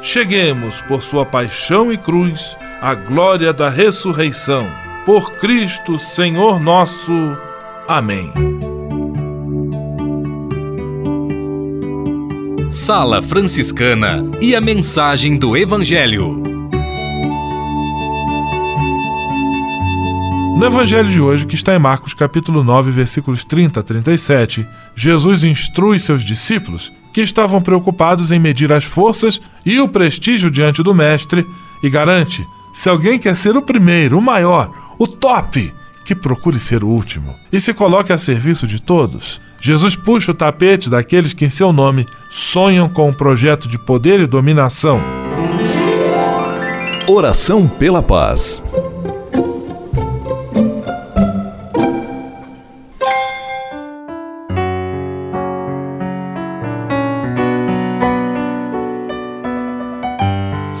cheguemos, por sua paixão e cruz, à glória da ressurreição. Por Cristo, Senhor nosso. Amém. Sala Franciscana e a mensagem do Evangelho. No Evangelho de hoje, que está em Marcos capítulo 9, versículos 30 a 37, Jesus instrui seus discípulos que estavam preocupados em medir as forças e o prestígio diante do Mestre e garante: se alguém quer ser o primeiro, o maior, o top, que procure ser o último e se coloque a serviço de todos. Jesus puxa o tapete daqueles que, em seu nome, sonham com um projeto de poder e dominação. Oração pela paz.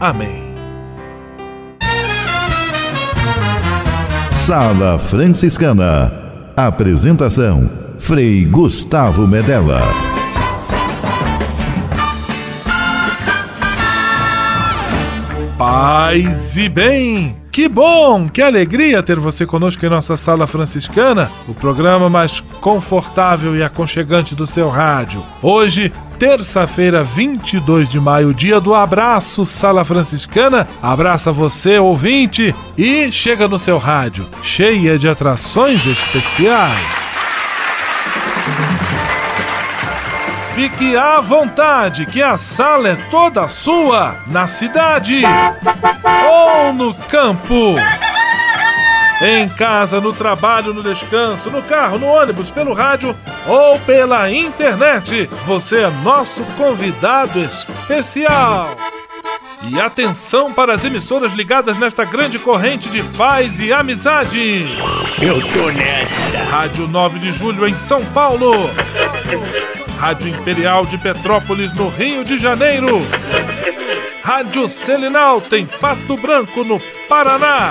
Amém. Sala Franciscana. Apresentação: Frei Gustavo Medella. Paz e bem! Que bom, que alegria ter você conosco em nossa sala franciscana, o programa mais confortável e aconchegante do seu rádio. Hoje, terça-feira, 22 de maio, dia do abraço, Sala Franciscana. Abraça você, ouvinte, e chega no seu rádio, cheia de atrações especiais. Fique à vontade, que a sala é toda sua, na cidade ou no campo. Em casa, no trabalho, no descanso, no carro, no ônibus, pelo rádio ou pela internet, você é nosso convidado especial. E atenção para as emissoras ligadas nesta grande corrente de paz e amizade. Eu tô nessa. Rádio 9 de Julho em São Paulo. Rádio Imperial de Petrópolis no Rio de Janeiro. Rádio Selinalta em Pato Branco no Paraná.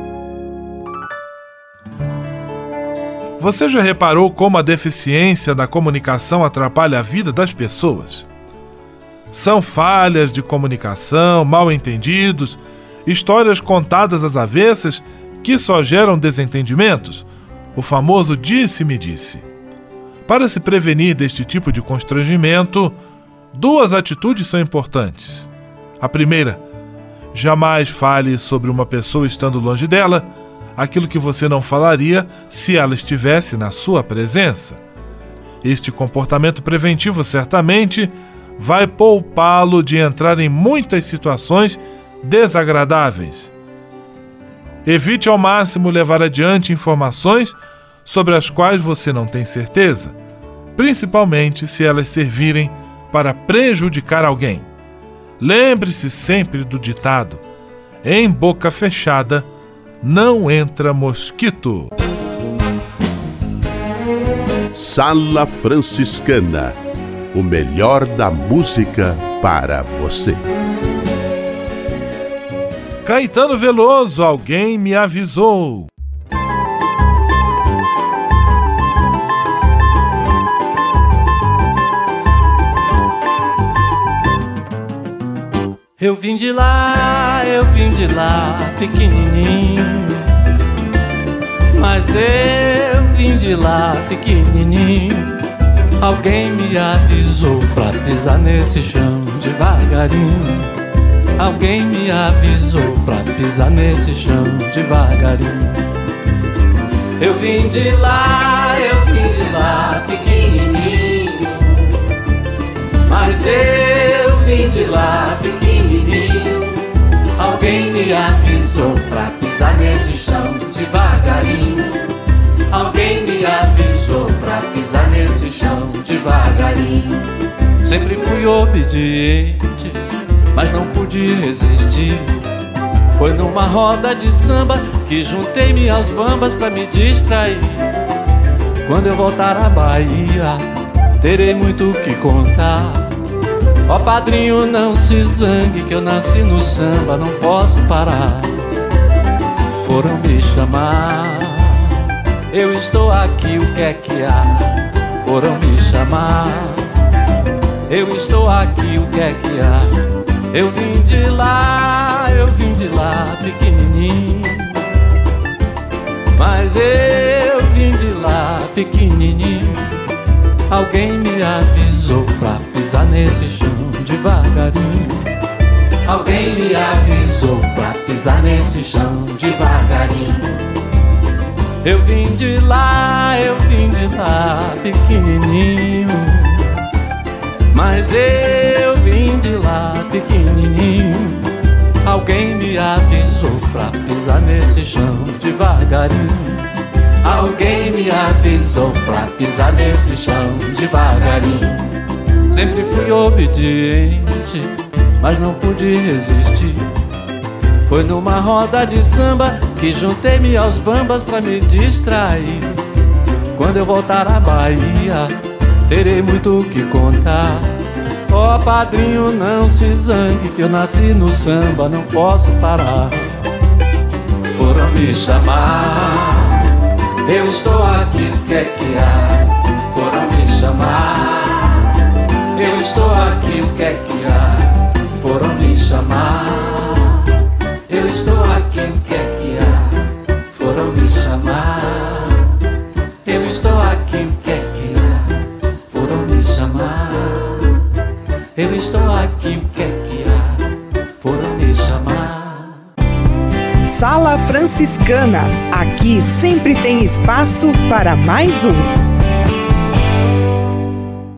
Você já reparou como a deficiência da comunicação atrapalha a vida das pessoas? São falhas de comunicação, mal entendidos, histórias contadas às avessas que só geram desentendimentos, o famoso disse-me disse. Para se prevenir deste tipo de constrangimento, duas atitudes são importantes. A primeira, jamais fale sobre uma pessoa estando longe dela aquilo que você não falaria se ela estivesse na sua presença. Este comportamento preventivo certamente vai poupá-lo de entrar em muitas situações desagradáveis. Evite ao máximo levar adiante informações sobre as quais você não tem certeza, principalmente se elas servirem para prejudicar alguém. Lembre-se sempre do ditado: em boca fechada não entra mosquito. Sala Franciscana o melhor da música para você. Caetano Veloso, alguém me avisou. Eu vim de lá, eu vim de lá, pequenininho. Mas eu vim de lá, pequenininho. Alguém me avisou pra pisar nesse chão devagarinho. Alguém me avisou pra pisar nesse chão devagarinho. Eu vim de lá, eu vim de lá, pequenininho. Mas eu vim de lá, pequenininho. Alguém me avisou pra pisar nesse chão devagarinho. Alguém me avisou pra pisar nesse chão devagarinho. Sempre fui obediente, mas não pude resistir. Foi numa roda de samba que juntei-me aos bambas pra me distrair. Quando eu voltar à Bahia, terei muito o que contar. Ó padrinho, não se zangue que eu nasci no samba, não posso parar. Foram me chamar, eu estou aqui, o que é que há? Foram me chamar, eu estou aqui, o que é que há? Eu vim de lá, eu vim de lá, pequenininho. Mas eu vim de lá, pequenininho. Alguém me avisou pra pisar nesse chão devagarinho. Alguém me avisou pra pisar nesse chão devagarinho. Eu vim de lá, eu vim de lá, pequenininho. Mas eu vim de lá, pequenininho. Alguém me avisou pra pisar nesse chão devagarinho. Alguém me avisou pra pisar nesse chão devagarinho. Sempre fui obediente, mas não pude resistir. Foi numa roda de samba que juntei-me aos bambas pra me distrair. Quando eu voltar à Bahia, terei muito o que contar. Ó oh, padrinho, não se zangue que eu nasci no samba, não posso parar. Foram me chamar, eu estou aqui, o que é que há? Foram me chamar. Eu estou aqui, o que é que há? Foram me chamar. Eu estou aqui, o que é que há? Foram me chamar. Eu estou aqui, o que é que há? Foram Eu estou aqui, o que é que há? Foram me chamar. Sala Franciscana. Aqui sempre tem espaço para mais um.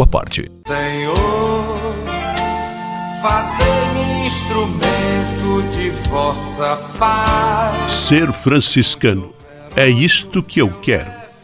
sua parte. Senhor, fazei-me instrumento de vossa paz. Ser franciscano é isto que eu quero.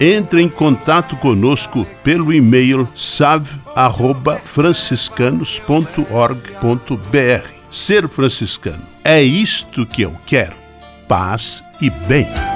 entre em contato conosco pelo e-mail save@franciscanos.org.br. Ser franciscano é isto que eu quero: paz e bem.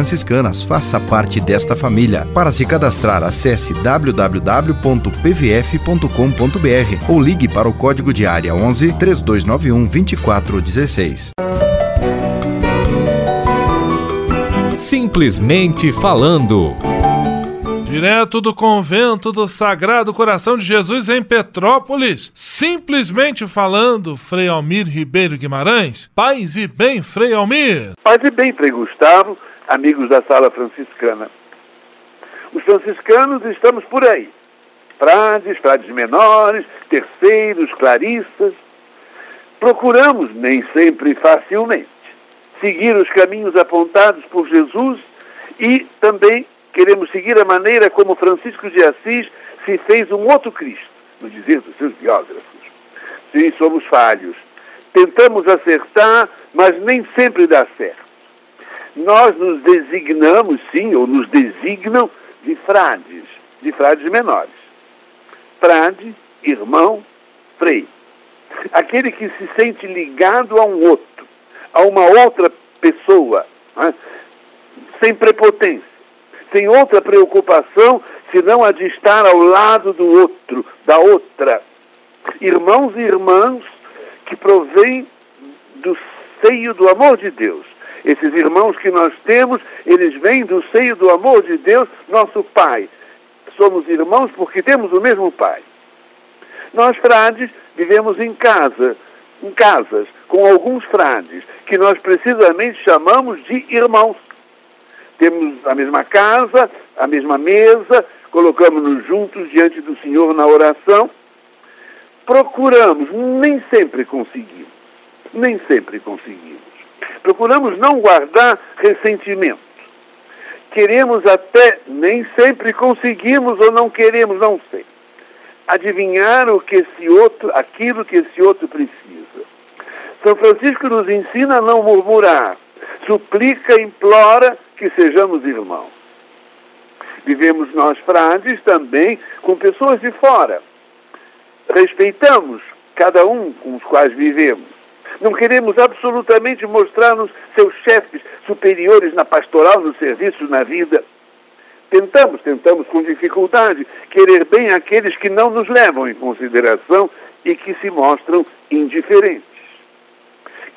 franciscanas. Faça parte desta família. Para se cadastrar, acesse www.pvf.com.br ou ligue para o código de área 11 3291 2416. Simplesmente falando. Direto do convento do Sagrado Coração de Jesus em Petrópolis, simplesmente falando, Frei Almir Ribeiro Guimarães. Paz e bem, Frei Almir. Paz e bem, Frei Gustavo amigos da sala franciscana. Os franciscanos estamos por aí. Frades, frades menores, terceiros, clarissas. Procuramos, nem sempre facilmente, seguir os caminhos apontados por Jesus e também queremos seguir a maneira como Francisco de Assis se fez um outro Cristo, no dizer dos seus biógrafos. Sim, somos falhos. Tentamos acertar, mas nem sempre dá certo nós nos designamos, sim, ou nos designam de frades, de frades menores. Frade, irmão, frei. Aquele que se sente ligado a um outro, a uma outra pessoa, né? sem prepotência, sem outra preocupação senão a de estar ao lado do outro, da outra. Irmãos e irmãs que provêm do seio do amor de Deus esses irmãos que nós temos, eles vêm do seio do amor de Deus, nosso Pai. Somos irmãos porque temos o mesmo Pai. Nós, frades, vivemos em casa, em casas, com alguns frades, que nós precisamente chamamos de irmãos. Temos a mesma casa, a mesma mesa, colocamos-nos juntos diante do Senhor na oração. Procuramos, nem sempre conseguimos, nem sempre conseguimos Procuramos não guardar ressentimento. Queremos até, nem sempre conseguimos ou não queremos, não sei, adivinhar o que esse outro, aquilo que esse outro precisa. São Francisco nos ensina a não murmurar, suplica, implora que sejamos irmãos. Vivemos nós, frades, também com pessoas de fora. Respeitamos cada um com os quais vivemos. Não queremos absolutamente mostrar-nos seus chefes superiores na pastoral, no serviço, na vida. Tentamos, tentamos com dificuldade, querer bem aqueles que não nos levam em consideração e que se mostram indiferentes.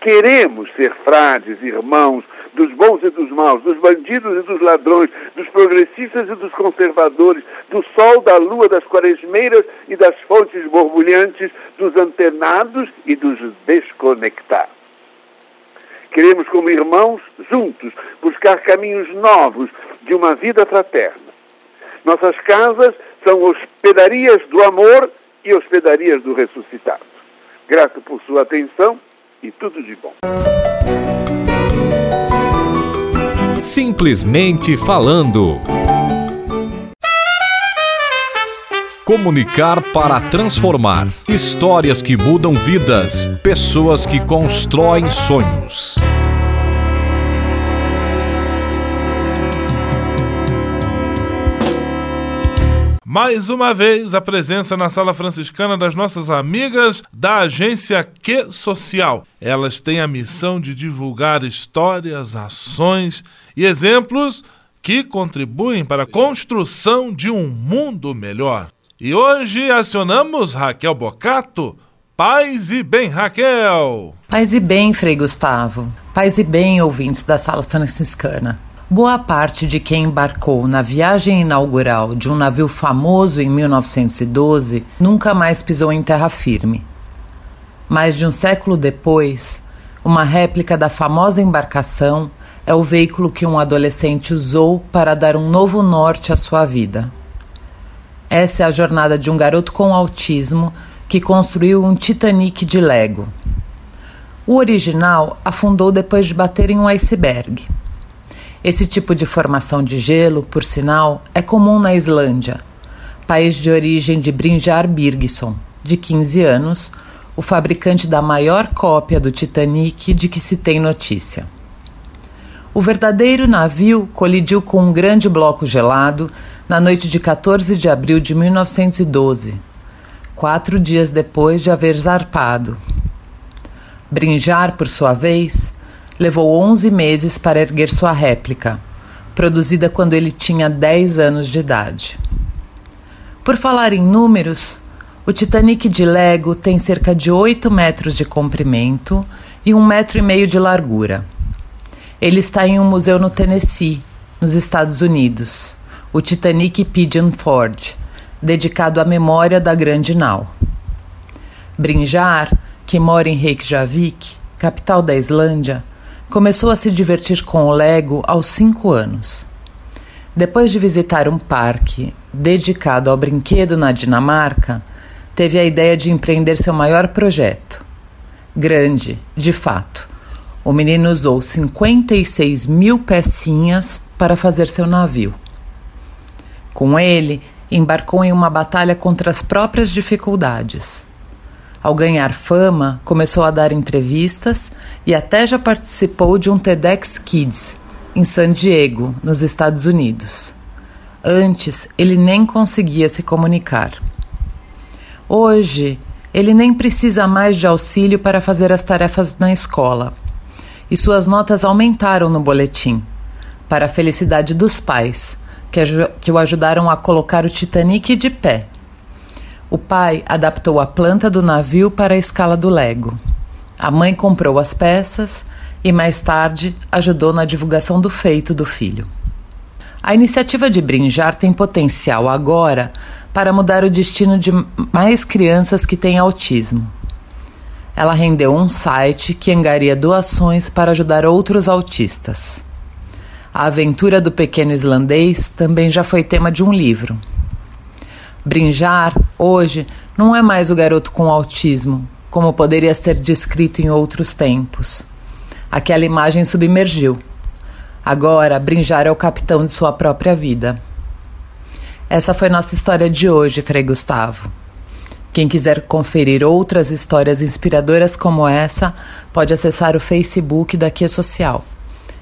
Queremos ser frades, irmãos, dos bons e dos maus, dos bandidos e dos ladrões, dos progressistas e dos conservadores, do sol, da lua, das quaresmeiras e das fontes borbulhantes, dos antenados e dos desconectados. Queremos, como irmãos, juntos, buscar caminhos novos de uma vida fraterna. Nossas casas são hospedarias do amor e hospedarias do ressuscitado. Grato por sua atenção e tudo de bom. Simplesmente falando. Comunicar para transformar. Histórias que mudam vidas. Pessoas que constroem sonhos. Mais uma vez, a presença na sala franciscana das nossas amigas da agência Que Social. Elas têm a missão de divulgar histórias, ações e exemplos que contribuem para a construção de um mundo melhor. E hoje acionamos Raquel Bocato. Paz e bem, Raquel! Paz e bem, Frei Gustavo. Paz e bem, ouvintes da Sala Franciscana. Boa parte de quem embarcou na viagem inaugural de um navio famoso em 1912 nunca mais pisou em terra firme. Mais de um século depois, uma réplica da famosa embarcação é o veículo que um adolescente usou para dar um novo norte à sua vida. Essa é a jornada de um garoto com autismo que construiu um Titanic de Lego. O original afundou depois de bater em um iceberg. Esse tipo de formação de gelo, por sinal, é comum na Islândia, país de origem de Brynjar Birgisson, de 15 anos, o fabricante da maior cópia do Titanic de que se tem notícia. O verdadeiro navio colidiu com um grande bloco gelado na noite de 14 de abril de 1912, quatro dias depois de haver zarpado. Brinjar, por sua vez, levou 11 meses para erguer sua réplica, produzida quando ele tinha 10 anos de idade. Por falar em números, o Titanic de Lego tem cerca de 8 metros de comprimento e um metro e meio de largura. Ele está em um museu no Tennessee, nos Estados Unidos, o Titanic Pigeon Forge, dedicado à memória da grande nau. Brinjar, que mora em Reykjavik, capital da Islândia, começou a se divertir com o Lego aos 5 anos. Depois de visitar um parque dedicado ao brinquedo na Dinamarca, teve a ideia de empreender seu maior projeto. Grande, de fato. O menino usou 56 mil pecinhas para fazer seu navio. Com ele, embarcou em uma batalha contra as próprias dificuldades. Ao ganhar fama, começou a dar entrevistas e até já participou de um TEDx Kids em San Diego, nos Estados Unidos. Antes, ele nem conseguia se comunicar. Hoje, ele nem precisa mais de auxílio para fazer as tarefas na escola. E suas notas aumentaram no boletim, para a felicidade dos pais, que, que o ajudaram a colocar o Titanic de pé o pai adaptou a planta do navio para a escala do Lego. A mãe comprou as peças e mais tarde ajudou na divulgação do feito do filho. A iniciativa de Brinjar tem potencial agora para mudar o destino de mais crianças que têm autismo. Ela rendeu um site que angaria doações para ajudar outros autistas. A aventura do pequeno islandês também já foi tema de um livro. Brinjar, hoje, não é mais o garoto com autismo, como poderia ser descrito em outros tempos. Aquela imagem submergiu. Agora, Brinjar é o capitão de sua própria vida. Essa foi nossa história de hoje, Frei Gustavo. Quem quiser conferir outras histórias inspiradoras como essa, pode acessar o Facebook da Kia Social.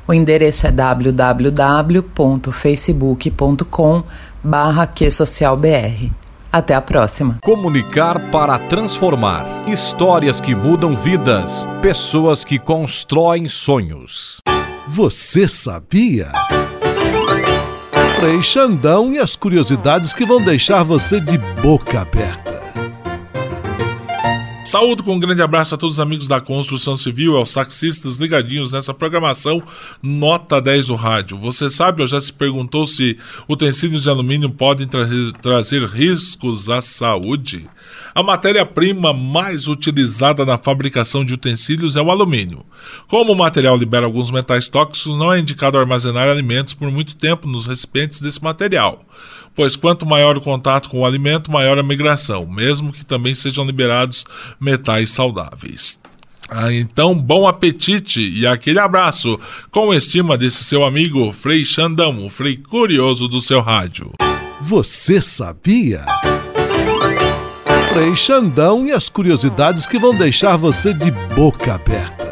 O endereço é www.facebook.com barra QSocialBR. Até a próxima. Comunicar para transformar. Histórias que mudam vidas. Pessoas que constroem sonhos. Você sabia? Frei Xandão e as curiosidades que vão deixar você de boca aberta. Saúdo com um grande abraço a todos os amigos da construção civil, aos taxistas ligadinhos nessa programação Nota 10 do rádio. Você sabe ou já se perguntou se utensílios de alumínio podem tra trazer riscos à saúde? A matéria-prima mais utilizada na fabricação de utensílios é o alumínio. Como o material libera alguns metais tóxicos, não é indicado armazenar alimentos por muito tempo nos recipientes desse material pois quanto maior o contato com o alimento, maior a migração, mesmo que também sejam liberados metais saudáveis. Ah, então, bom apetite e aquele abraço com estima desse seu amigo Frei Xandão, o Frei Curioso do seu rádio. Você sabia? Frei Xandão e as curiosidades que vão deixar você de boca aberta.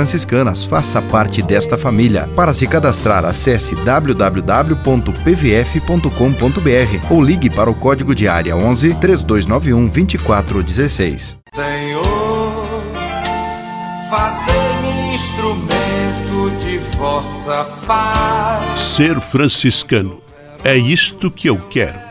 franciscanas. Faça parte desta família. Para se cadastrar, acesse www.pvf.com.br ou ligue para o código de área 11 3291 2416. Senhor, instrumento de vossa paz. Ser franciscano é isto que eu quero.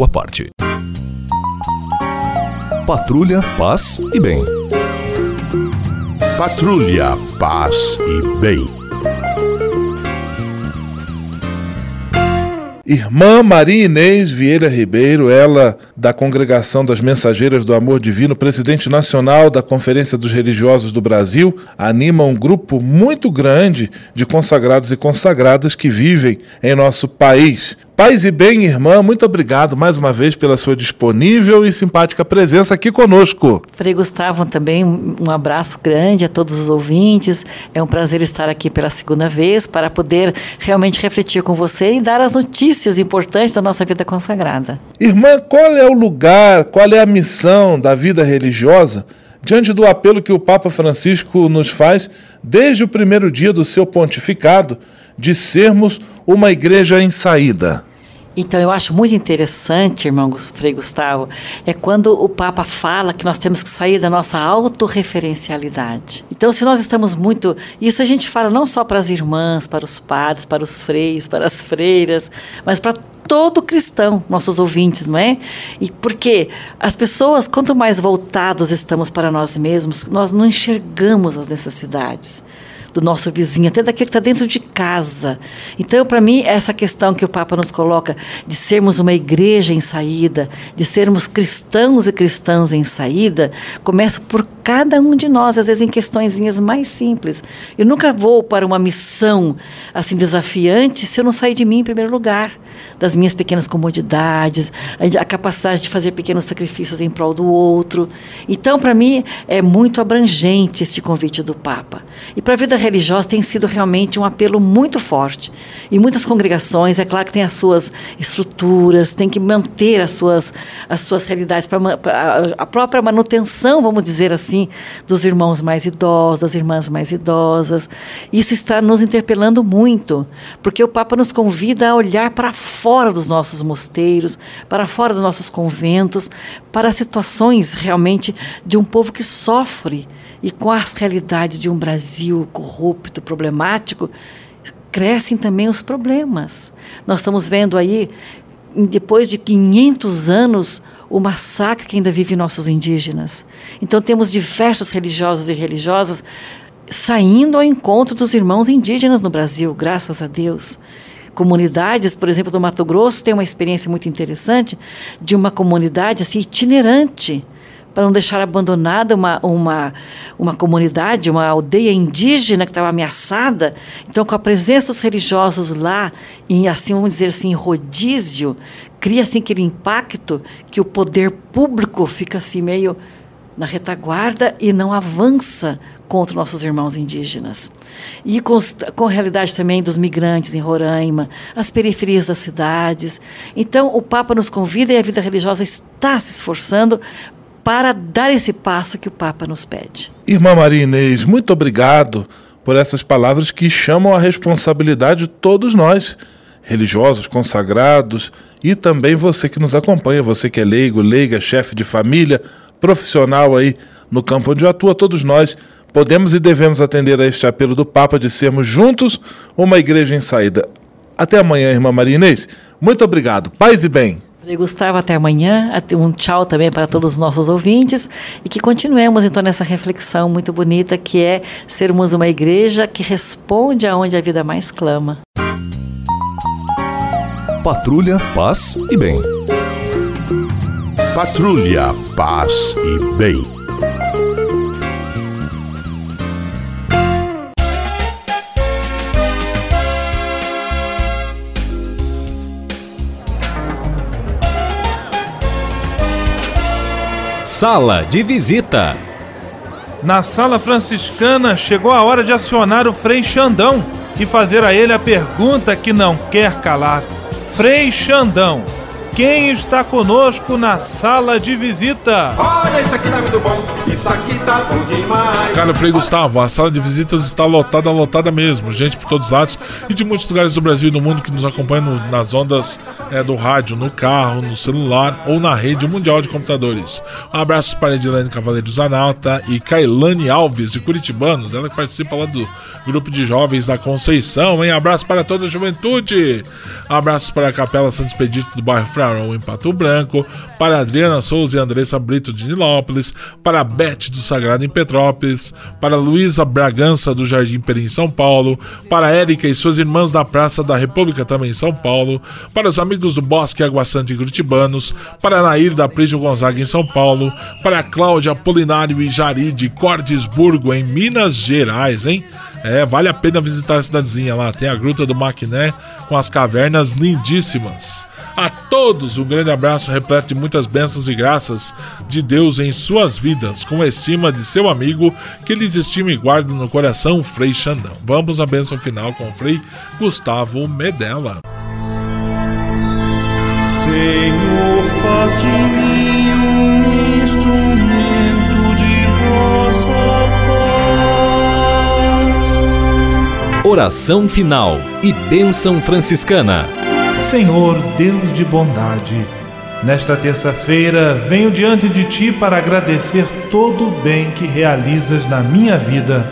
sua parte. Patrulha, paz e bem. Patrulha, paz e bem. Irmã Maria Inês Vieira Ribeiro, ela da Congregação das Mensageiras do Amor Divino, presidente nacional da Conferência dos Religiosos do Brasil, anima um grupo muito grande de consagrados e consagradas que vivem em nosso país. Paz e bem, irmã, muito obrigado mais uma vez pela sua disponível e simpática presença aqui conosco. Frei Gustavo, também um abraço grande a todos os ouvintes. É um prazer estar aqui pela segunda vez para poder realmente refletir com você e dar as notícias importantes da nossa vida consagrada. Irmã, qual é o lugar, qual é a missão da vida religiosa diante do apelo que o Papa Francisco nos faz desde o primeiro dia do seu pontificado de sermos uma igreja em saída? Então, eu acho muito interessante, irmão Frei Gustavo, é quando o Papa fala que nós temos que sair da nossa autorreferencialidade. Então, se nós estamos muito. Isso a gente fala não só para as irmãs, para os padres, para os freis, para as freiras, mas para todo cristão, nossos ouvintes, não é? E porque as pessoas, quanto mais voltados estamos para nós mesmos, nós não enxergamos as necessidades do nosso vizinho, até daquele que está dentro de casa. Então, para mim, essa questão que o Papa nos coloca de sermos uma igreja em saída, de sermos cristãos e cristãs em saída, começa por cada um de nós, às vezes em questõezinhas mais simples. Eu nunca vou para uma missão assim desafiante se eu não sair de mim em primeiro lugar, das minhas pequenas comodidades, a capacidade de fazer pequenos sacrifícios em prol do outro. Então, para mim, é muito abrangente este convite do Papa. E para a vida religiosa tem sido realmente um apelo muito forte. E muitas congregações, é claro que tem as suas estruturas, tem que manter as suas, as suas realidades, para a própria manutenção, vamos dizer assim, dos irmãos mais idosos, das irmãs mais idosas. Isso está nos interpelando muito, porque o Papa nos convida a olhar para fora dos nossos mosteiros, para fora dos nossos conventos, para situações realmente de um povo que sofre e com as realidades de um Brasil corrupto, problemático, crescem também os problemas. Nós estamos vendo aí, depois de 500 anos, o massacre que ainda vive nossos indígenas. Então temos diversos religiosos e religiosas saindo ao encontro dos irmãos indígenas no Brasil, graças a Deus. Comunidades, por exemplo, do Mato Grosso, tem uma experiência muito interessante de uma comunidade assim, itinerante para não deixar abandonada uma, uma, uma comunidade, uma aldeia indígena que estava ameaçada. Então, com a presença dos religiosos lá, em assim, vamos dizer assim, rodízio, cria assim aquele impacto que o poder público fica assim meio na retaguarda e não avança contra nossos irmãos indígenas. E com, com a realidade também dos migrantes em Roraima, as periferias das cidades. Então, o Papa nos convida e a vida religiosa está se esforçando para dar esse passo que o Papa nos pede. Irmã Maria Inês, muito obrigado por essas palavras que chamam a responsabilidade de todos nós, religiosos, consagrados e também você que nos acompanha, você que é leigo, leiga, chefe de família, profissional aí no campo onde atua, todos nós podemos e devemos atender a este apelo do Papa de sermos juntos uma igreja em saída. Até amanhã, irmã Maria Inês. Muito obrigado. Paz e bem. Frei Gustavo, até amanhã. Um tchau também para todos os nossos ouvintes e que continuemos então nessa reflexão muito bonita que é sermos uma igreja que responde aonde a vida mais clama. Patrulha, paz e bem. Patrulha, paz e bem. Sala de visita. Na sala franciscana chegou a hora de acionar o Frei Xandão e fazer a ele a pergunta que não quer calar. Frei Xandão, quem está conosco na sala de visita. Olha, isso aqui tá muito bom, isso aqui tá bom demais. Cara, Frei Gustavo, a sala de visitas está lotada, lotada mesmo. Gente por todos os lados e de muitos lugares do Brasil e do mundo que nos acompanham nas ondas é, do rádio, no carro, no celular ou na rede mundial de computadores. Um abraço para Edilene Cavaleiro Zanalta e Kailane Alves, de Curitibanos, ela que participa lá do grupo de jovens da Conceição, hein? Abraço para toda a juventude. Abraços para a Capela Santo Expedito do bairro Frarão, em Pato Branco, para Adriana Souza e Andressa Brito de Nilópolis, para Beth do Sagrado em Petrópolis, para Luísa Bragança do Jardim Peri em São Paulo, para Érica e suas irmãs da Praça da República também em São Paulo, para os amigos do Bosque Água Santa em Curitibanos, para Nair da Prígio Gonzaga em São Paulo, para Cláudia Apolinário e Jari de Cordesburgo em Minas Gerais, hein? É, vale a pena visitar a cidadezinha lá. Tem a Gruta do Maquiné com as cavernas lindíssimas. A todos um grande abraço repleto de muitas bênçãos e graças de Deus em suas vidas, com a estima de seu amigo que lhes estima e guarda no coração, Frei Xandão. Vamos à bênção final com o Frei Gustavo Medella. Senhor, faz de mim Oração final e bênção franciscana. Senhor, Deus de bondade, nesta terça-feira venho diante de Ti para agradecer todo o bem que realizas na minha vida.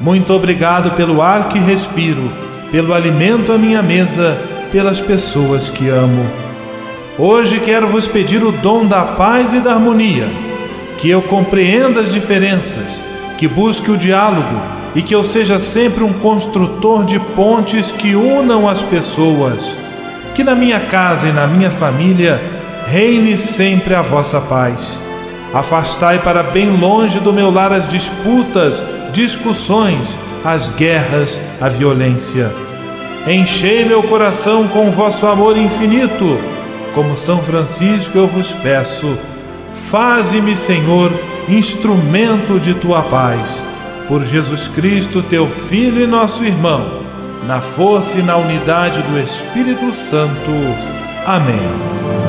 Muito obrigado pelo ar que respiro, pelo alimento à minha mesa, pelas pessoas que amo. Hoje quero vos pedir o dom da paz e da harmonia, que eu compreenda as diferenças, que busque o diálogo e que eu seja sempre um construtor de pontes que unam as pessoas. Que na minha casa e na minha família reine sempre a vossa paz. Afastai para bem longe do meu lar as disputas, discussões, as guerras, a violência. Enchei meu coração com vosso amor infinito. Como São Francisco eu vos peço, faze-me, Senhor, instrumento de tua paz. Por Jesus Cristo, teu Filho e nosso irmão, na força e na unidade do Espírito Santo. Amém.